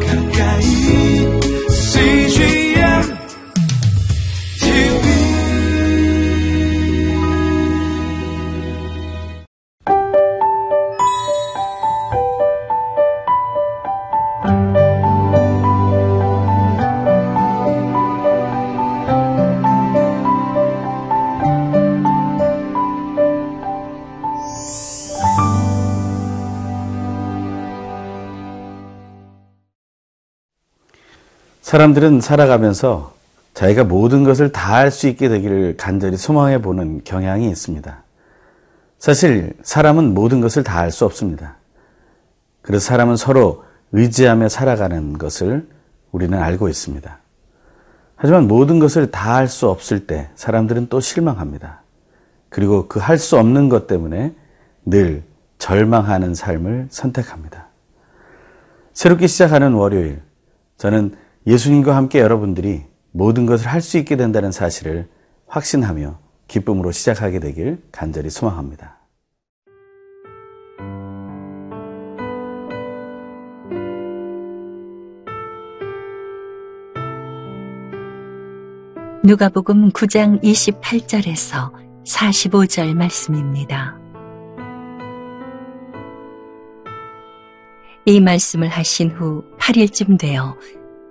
가까 사람들은 살아가면서 자기가 모든 것을 다 할 수 있게 되기를 간절히 소망해 보는 경향이 있습니다. 사실 사람은 모든 것을 다 할 수 없습니다. 그래서 사람은 서로 의지하며 살아가는 것을 우리는 알고 있습니다. 하지만 모든 것을 다 할 수 없을 때 사람들은 또 실망합니다. 그리고 그 할 수 없는 것 때문에 늘 절망하는 삶을 선택합니다. 새롭게 시작하는 월요일, 저는 예수님과 함께 여러분들이 모든 것을 할 수 있게 된다는 사실을 확신하며 기쁨으로 시작하게 되길 간절히 소망합니다. 누가복음 9장 28절에서 45절 말씀입니다. 이 말씀을 하신 후 8일쯤 되어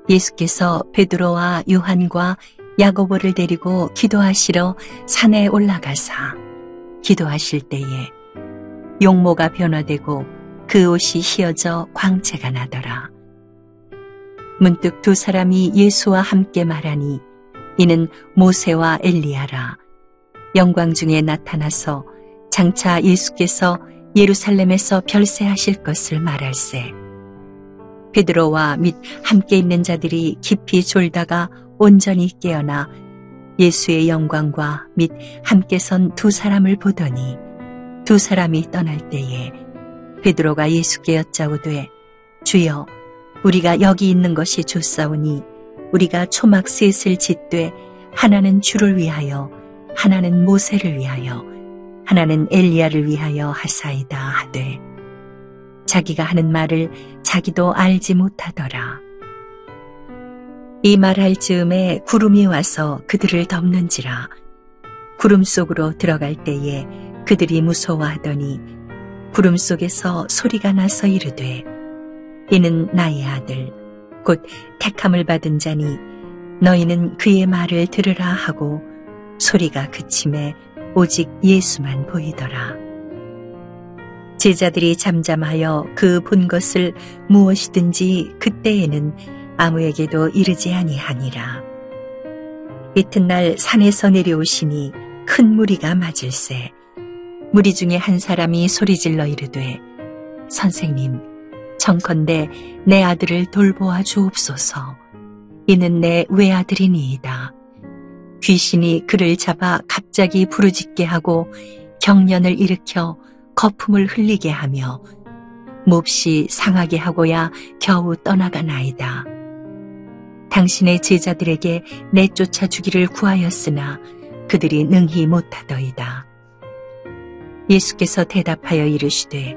예수께서 베드로와 요한과 야고보를 데리고 기도하시러 산에 올라가사 기도하실 때에 용모가 변화되고 그 옷이 휘어져 광채가 나더라. 문득 두 사람이 예수와 함께 말하니 이는 모세와 엘리야라. 영광 중에 나타나서 장차 예수께서 예루살렘에서 별세하실 것을 말할세. 베드로와 및 함께 있는 자들이 깊이 졸다가 온전히 깨어나 예수의 영광과 및 함께 선 두 사람을 보더니 두 사람이 떠날 때에 베드로가 예수께 여짜오되 주여 우리가 여기 있는 것이 좋사오니 우리가 초막 셋을 짓되 하나는 주를 위하여 하나는 모세를 위하여 하나는 엘리야를 위하여 하사이다 하되 자기가 하는 말을 자기도 알지 못하더라. 이 말할 즈음에 구름이 와서 그들을 덮는지라 구름 속으로 들어갈 때에 그들이 무서워하더니 구름 속에서 소리가 나서 이르되 이는 나의 아들 곧 택함을 받은 자니 너희는 그의 말을 들으라 하고 소리가 그침에 오직 예수만 보이더라. 제자들이 잠잠하여 그 본 것을 무엇이든지 그때에는 아무에게도 이르지 아니하니라. 이튿날 산에서 내려오시니 큰 무리가 맞을세. 무리 중에 한 사람이 소리질러 이르되 선생님 청컨대 내 아들을 돌보아 주옵소서. 이는 내 외아들이니이다. 귀신이 그를 잡아 갑자기 부르짖게 하고 경련을 일으켜 거품을 흘리게 하며 몹시 상하게 하고야 겨우 떠나가나이다. 당신의 제자들에게 내쫓아 주기를 구하였으나 그들이 능히 못하더이다. 예수께서 대답하여 이르시되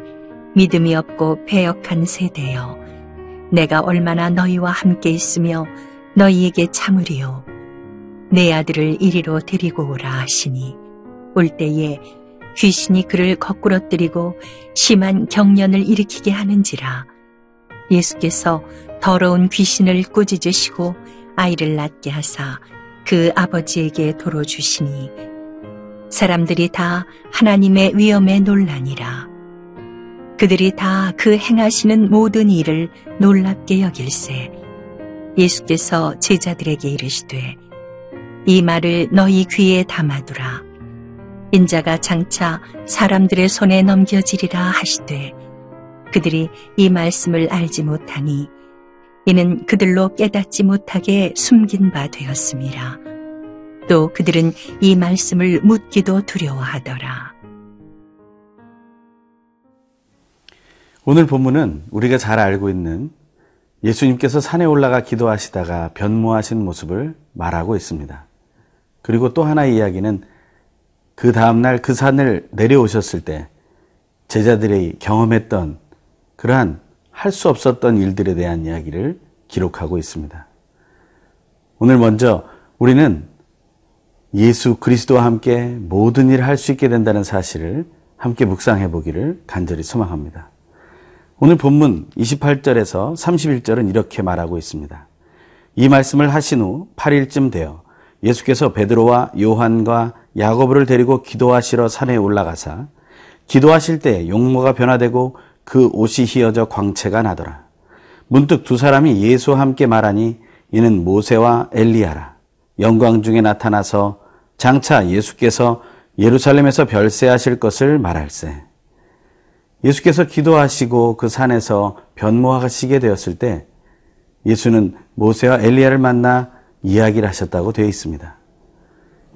믿음이 없고 패역한 세대여 내가 얼마나 너희와 함께 있으며 너희에게 참으리요 내 아들을 이리로 데리고 오라 하시니 올 때에 귀신이 그를 거꾸러뜨리고 심한 경련을 일으키게 하는지라. 예수께서 더러운 귀신을 꾸짖으시고 아이를 낳게 하사 그 아버지에게 도로 주시니 사람들이 다 하나님의 위엄에 놀라니라. 그들이 다 그 행하시는 모든 일을 놀랍게 여길세 예수께서 제자들에게 이르시되 이 말을 너희 귀에 담아두라 인자가 장차 사람들의 손에 넘겨지리라 하시되 그들이 이 말씀을 알지 못하니 이는 그들로 깨닫지 못하게 숨긴 바 되었습니다. 또 그들은 이 말씀을 묻기도 두려워하더라. 오늘 본문은 우리가 잘 알고 있는 예수님께서 산에 올라가 기도하시다가 변모하신 모습을 말하고 있습니다. 그리고 또 하나의 이야기는 그 다음날 그 산을 내려오셨을 때 제자들이 경험했던 그러한 할 수 없었던 일들에 대한 이야기를 기록하고 있습니다. 오늘 먼저 우리는 예수 그리스도와 함께 모든 일을 할 수 있게 된다는 사실을 함께 묵상해 보기를 간절히 소망합니다. 오늘 본문 28절에서 31절은 이렇게 말하고 있습니다. 이 말씀을 하신 후 8일쯤 되어 예수께서 베드로와 요한과 야고보를 데리고 기도하시러 산에 올라가사 기도하실 때 용모가 변화되고 그 옷이 휘어져 광채가 나더라. 문득 두 사람이 예수와 함께 말하니 이는 모세와 엘리야라. 영광 중에 나타나서 장차 예수께서 예루살렘에서 별세하실 것을 말할세. 예수께서 기도하시고 그 산에서 변모하시게 되었을 때 예수는 모세와 엘리야를 만나 이야기를 하셨다고 되어 있습니다.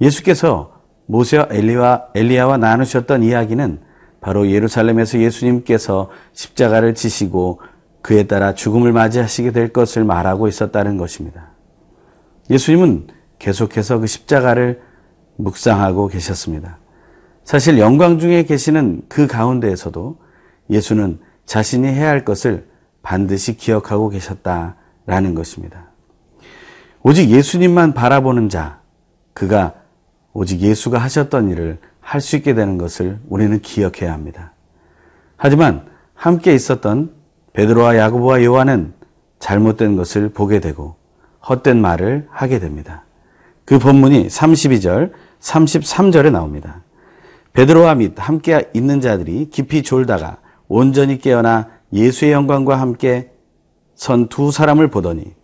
예수께서 모세와 엘리와 엘리야와 나누셨던 이야기는 바로 예루살렘에서 예수님께서 십자가를 지시고 그에 따라 죽음을 맞이하시게 될 것을 말하고 있었다는 것입니다. 예수님은 계속해서 그 십자가를 묵상하고 계셨습니다. 사실 영광 중에 계시는 그 가운데에서도 예수는 자신이 해야 할 것을 반드시 기억하고 계셨다라는 것입니다. 오직 예수님만 바라보는 자, 그가 오직 예수가 하셨던 일을 할 수 있게 되는 것을 우리는 기억해야 합니다. 하지만 함께 있었던 베드로와 야고보와 요한은 잘못된 것을 보게 되고 헛된 말을 하게 됩니다. 그 본문이 32절, 33절에 나옵니다. 베드로와 및 함께 있는 자들이 깊이 졸다가 온전히 깨어나 예수의 영광과 함께 선 두 사람을 보더니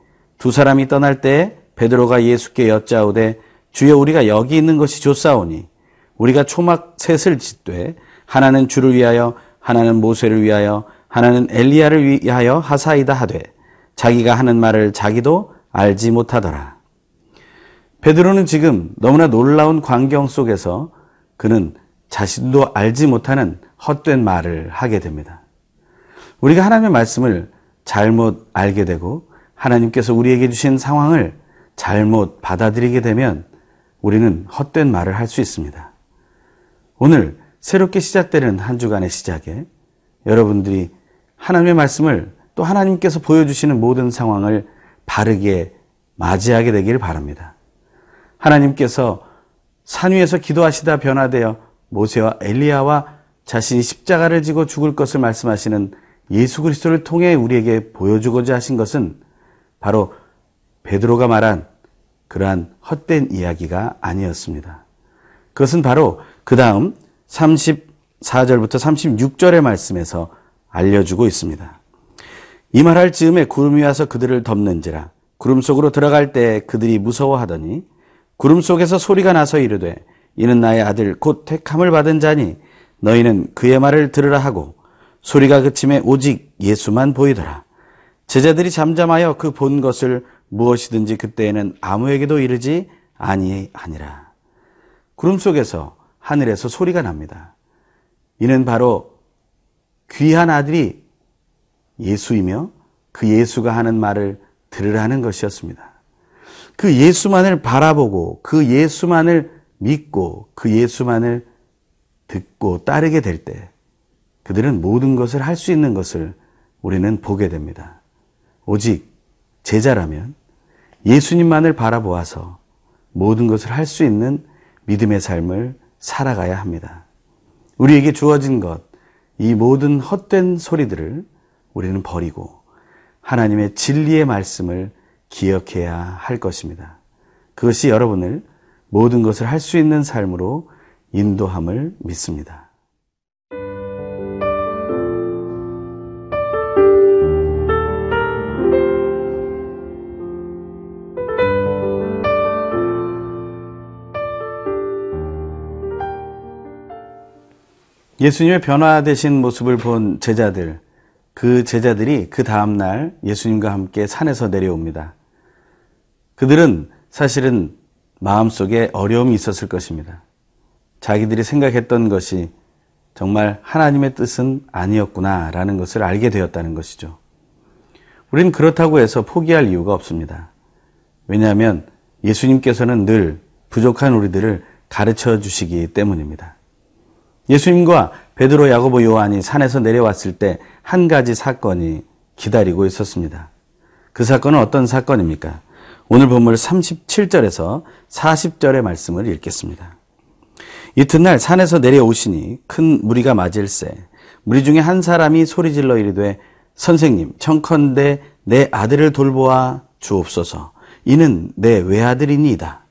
두 사람이 떠날 때 베드로가 예수께 여짜오되 주여 우리가 여기 있는 것이 좋사오니 우리가 초막 셋을 짓되 하나는 주를 위하여 하나는 모세를 위하여 하나는 엘리야를 위하여 하사이다 하되 자기가 하는 말을 자기도 알지 못하더라. 베드로는 지금 너무나 놀라운 광경 속에서 그는 자신도 알지 못하는 헛된 말을 하게 됩니다. 우리가 하나님의 말씀을 잘못 알게 되고 하나님께서 우리에게 주신 상황을 잘못 받아들이게 되면 우리는 헛된 말을 할 수 있습니다. 오늘 새롭게 시작되는 한 주간의 시작에 여러분들이 하나님의 말씀을 또 하나님께서 보여주시는 모든 상황을 바르게 맞이하게 되기를 바랍니다. 하나님께서 산 위에서 기도하시다 변화되어 모세와 엘리야와 자신이 십자가를 지고 죽을 것을 말씀하시는 예수 그리스도를 통해 우리에게 보여주고자 하신 것은 바로 베드로가 말한 그러한 헛된 이야기가 아니었습니다. 그것은 바로 그 다음 34절부터 36절의 말씀에서 알려주고 있습니다. 이 말할 즈음에 구름이 와서 그들을 덮는지라 구름 속으로 들어갈 때 그들이 무서워하더니 구름 속에서 소리가 나서 이르되 이는 나의 아들 곧 택함을 받은 자니 너희는 그의 말을 들으라 하고 소리가 그침에 오직 예수만 보이더라. 제자들이 잠잠하여 그 본 것을 무엇이든지 그때에는 아무에게도 이르지 아니하니라. 구름 속에서 하늘에서 소리가 납니다. 이는 바로 귀한 아들이 예수이며 그 예수가 하는 말을 들으라는 것이었습니다. 그 예수만을 바라보고 그 예수만을 믿고 그 예수만을 듣고 따르게 될 때 그들은 모든 것을 할 수 있는 것을 우리는 보게 됩니다. 오직 제자라면 예수님만을 바라보아서 모든 것을 할 수 있는 믿음의 삶을 살아가야 합니다. 우리에게 주어진 것, 이 모든 헛된 소리들을 우리는 버리고 하나님의 진리의 말씀을 기억해야 할 것입니다. 그것이 여러분을 모든 것을 할 수 있는 삶으로 인도함을 믿습니다. 예수님의 변화되신 모습을 본 제자들, 그 제자들이 그 다음날 예수님과 함께 산에서 내려옵니다. 그들은 사실은 마음속에 어려움이 있었을 것입니다. 자기들이 생각했던 것이 정말 하나님의 뜻은 아니었구나라는 것을 알게 되었다는 것이죠. 우리는 그렇다고 해서 포기할 이유가 없습니다. 왜냐하면 예수님께서는 늘 부족한 우리들을 가르쳐 주시기 때문입니다. 예수님과 베드로, 야고보, 요한이 산에서 내려왔을 때 한 가지 사건이 기다리고 있었습니다. 그 사건은 어떤 사건입니까? 오늘 본문 37절에서 40절의 말씀을 읽겠습니다. 이튿날 산에서 내려오시니 큰 무리가 맞을세 무리 중에 한 사람이 소리질러 이르되 선생님 청컨대 내 아들을 돌보아 주옵소서 이는 내 외아들이니이다.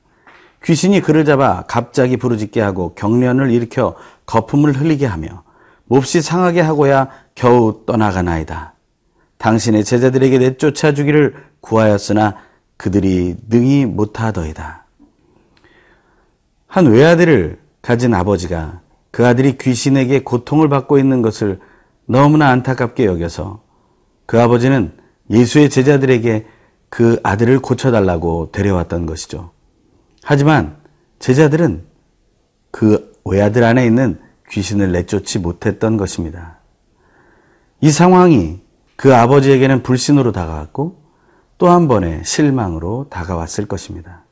귀신이 그를 잡아 갑자기 부르짖게 하고 경련을 일으켜 거품을 흘리게 하며 몹시 상하게 하고야 겨우 떠나가나이다. 당신의 제자들에게 내쫓아 주기를 구하였으나 그들이 능히 못하더이다. 한 외아들을 가진 아버지가 그 아들이 귀신에게 고통을 받고 있는 것을 너무나 안타깝게 여겨서 그 아버지는 예수의 제자들에게 그 아들을 고쳐달라고 데려왔던 것이죠. 하지만 제자들은 그 외아들 안에 있는 귀신을 내쫓지 못했던 것입니다. 이 상황이 그 아버지에게는 불신으로 다가왔고 또 한 번의 실망으로 다가왔을 것입니다.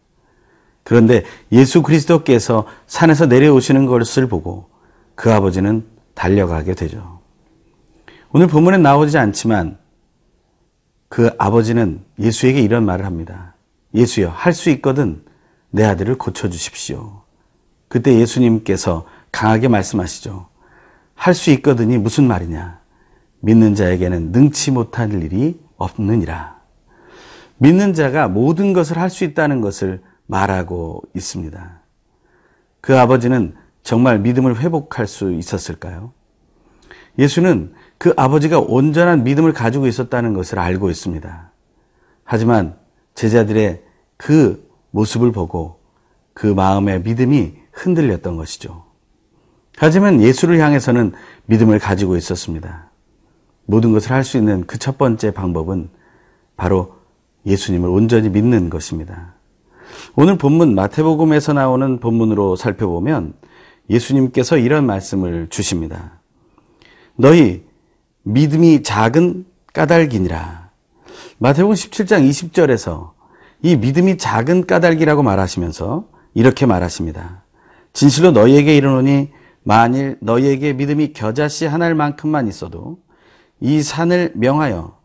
그런데 예수 그리스도께서 산에서 내려오시는 것을 보고 그 아버지는 달려가게 되죠. 오늘 본문에 나오지 않지만 그 아버지는 예수에게 이런 말을 합니다. 예수여, 할 수 있거든 내 아들을 고쳐주십시오. 그때 예수님께서 강하게 말씀하시죠. 할 수 있거든이 무슨 말이냐? 믿는 자에게는 능치 못할 일이 없느니라. 믿는 자가 모든 것을 할 수 있다는 것을 말하고 있습니다. 그 아버지는 정말 믿음을 회복할 수 있었을까요? 예수는 그 아버지가 온전한 믿음을 가지고 있었다는 것을 알고 있습니다. 하지만 제자들의 그 모습을 보고 그 마음의 믿음이 흔들렸던 것이죠. 하지만 예수를 향해서는 믿음을 가지고 있었습니다. 모든 것을 할 수 있는 그 첫 번째 방법은 바로 예수님을 온전히 믿는 것입니다. 오늘 본문 마태복음에서 나오는 본문으로 살펴보면 예수님께서 이런 말씀을 주십니다. 너희 믿음이 작은 까닭이니라. 마태복음 17장 20절에서 이 믿음이 작은 까닭이라고 말하시면서 이렇게 말하십니다. 진실로 너희에게 이르노니 만일 너희에게 믿음이 겨자씨 하나만큼만 있어도 이 산을 명하여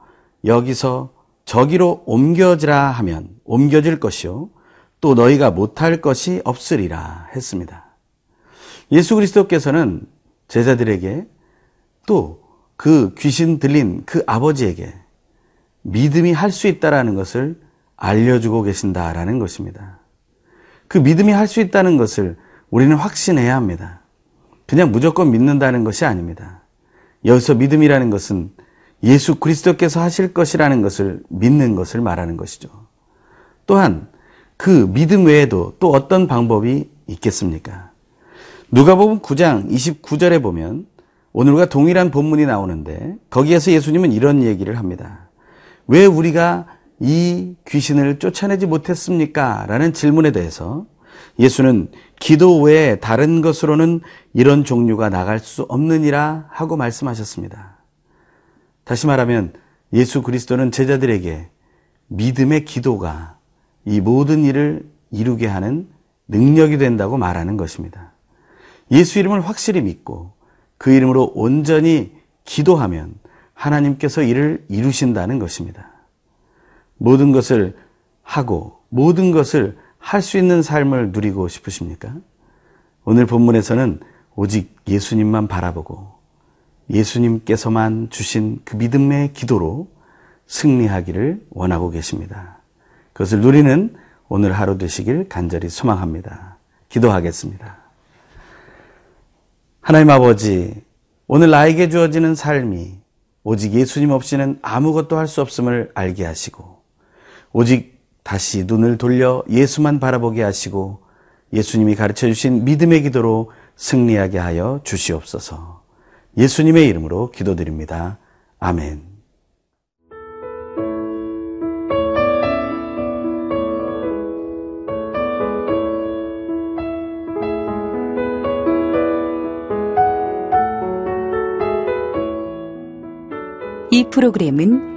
여기서 저기로 옮겨지라 하면 옮겨질 것이요 또 너희가 못할 것이 없으리라 했습니다. 예수 그리스도께서는 제자들에게 또 그 귀신 들린 그 아버지에게 믿음이 할 수 있다라는 것을 알려주고 계신다라는 것입니다. 그 믿음이 할 수 있다는 것을 우리는 확신해야 합니다. 그냥 무조건 믿는다는 것이 아닙니다. 여기서 믿음이라는 것은 예수 그리스도께서 하실 것이라는 것을 믿는 것을 말하는 것이죠. 또한 그 믿음 외에도 또 어떤 방법이 있겠습니까? 누가복음 9장 29절에 보면 오늘과 동일한 본문이 나오는데 거기에서 예수님은 이런 얘기를 합니다. 왜 우리가 이 귀신을 쫓아내지 못했습니까? 라는 질문에 대해서 예수는 기도 외에 다른 것으로는 이런 종류가 나갈 수 없느니라 하고 말씀하셨습니다. 다시 말하면 예수 그리스도는 제자들에게 믿음의 기도가 이 모든 일을 이루게 하는 능력이 된다고 말하는 것입니다. 예수 이름을 확실히 믿고 그 이름으로 온전히 기도하면 하나님께서 이를 이루신다는 것입니다. 모든 것을 하고 모든 것을 할 수 있는 삶을 누리고 싶으십니까? 오늘 본문에서는 오직 예수님만 바라보고 예수님께서만 주신 그 믿음의 기도로 승리하기를 원하고 계십니다. 그것을 누리는 오늘 하루 되시길 간절히 소망합니다. 기도하겠습니다. 하나님 아버지, 오늘 나에게 주어지는 삶이 오직 예수님 없이는 아무것도 할 수 없음을 알게 하시고, 오직 다시 눈을 돌려 예수만 바라보게 하시고, 예수님이 가르쳐 주신 믿음의 기도로 승리하게 하여 주시옵소서. 예수님의 이름으로 기도드립니다. 아멘. 이 프로그램은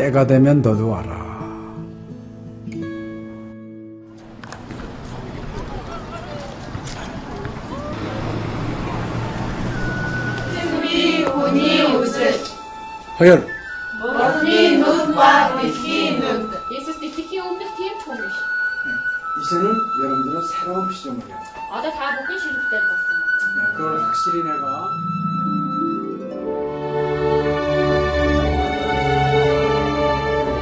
때가 되면 너도 와라. 승비 운이 웃을. 허연. 머니 눈과 빛이 눈. 예수스 빛이 오면 총이. 이제는 여러분들은 새로운 시점을 해요. 아, 네, 다 먹기 싫을 때 봤어. 그걸 확실히 내가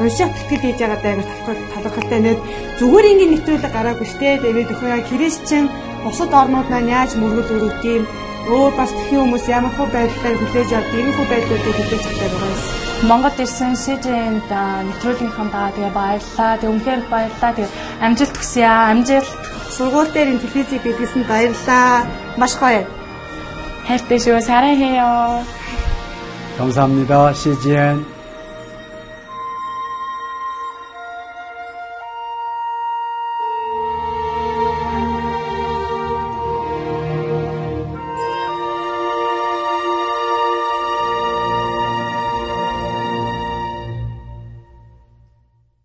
уншаад тэтгэл хийж байгаа даа талархалтай нэт зүгээр ингээд нэвтрүүлэг гараагүй штэ тэгээд өхөө яг христчэн бусад орнууд маань яаж мөргөл өрөвт юм өөр бас тхэн хүмүүс ямар хөө байдлаар хүлээж авд ийм хөө байдлуудыг хүлээж авдаг байгаа юм. Монгол ирсэн СЖН-д нэвтрүүлгийнхаа даа тэгээ баярлаа. Тэг үнхээр их баярлаа. Тэг амжилт хүсье аа. Амжилт. Сургууль дээр ин телевизийг бидлсэн баярлаа. Маш гоё. хайртай шүү. 사랑해요. 감사합니다. CGN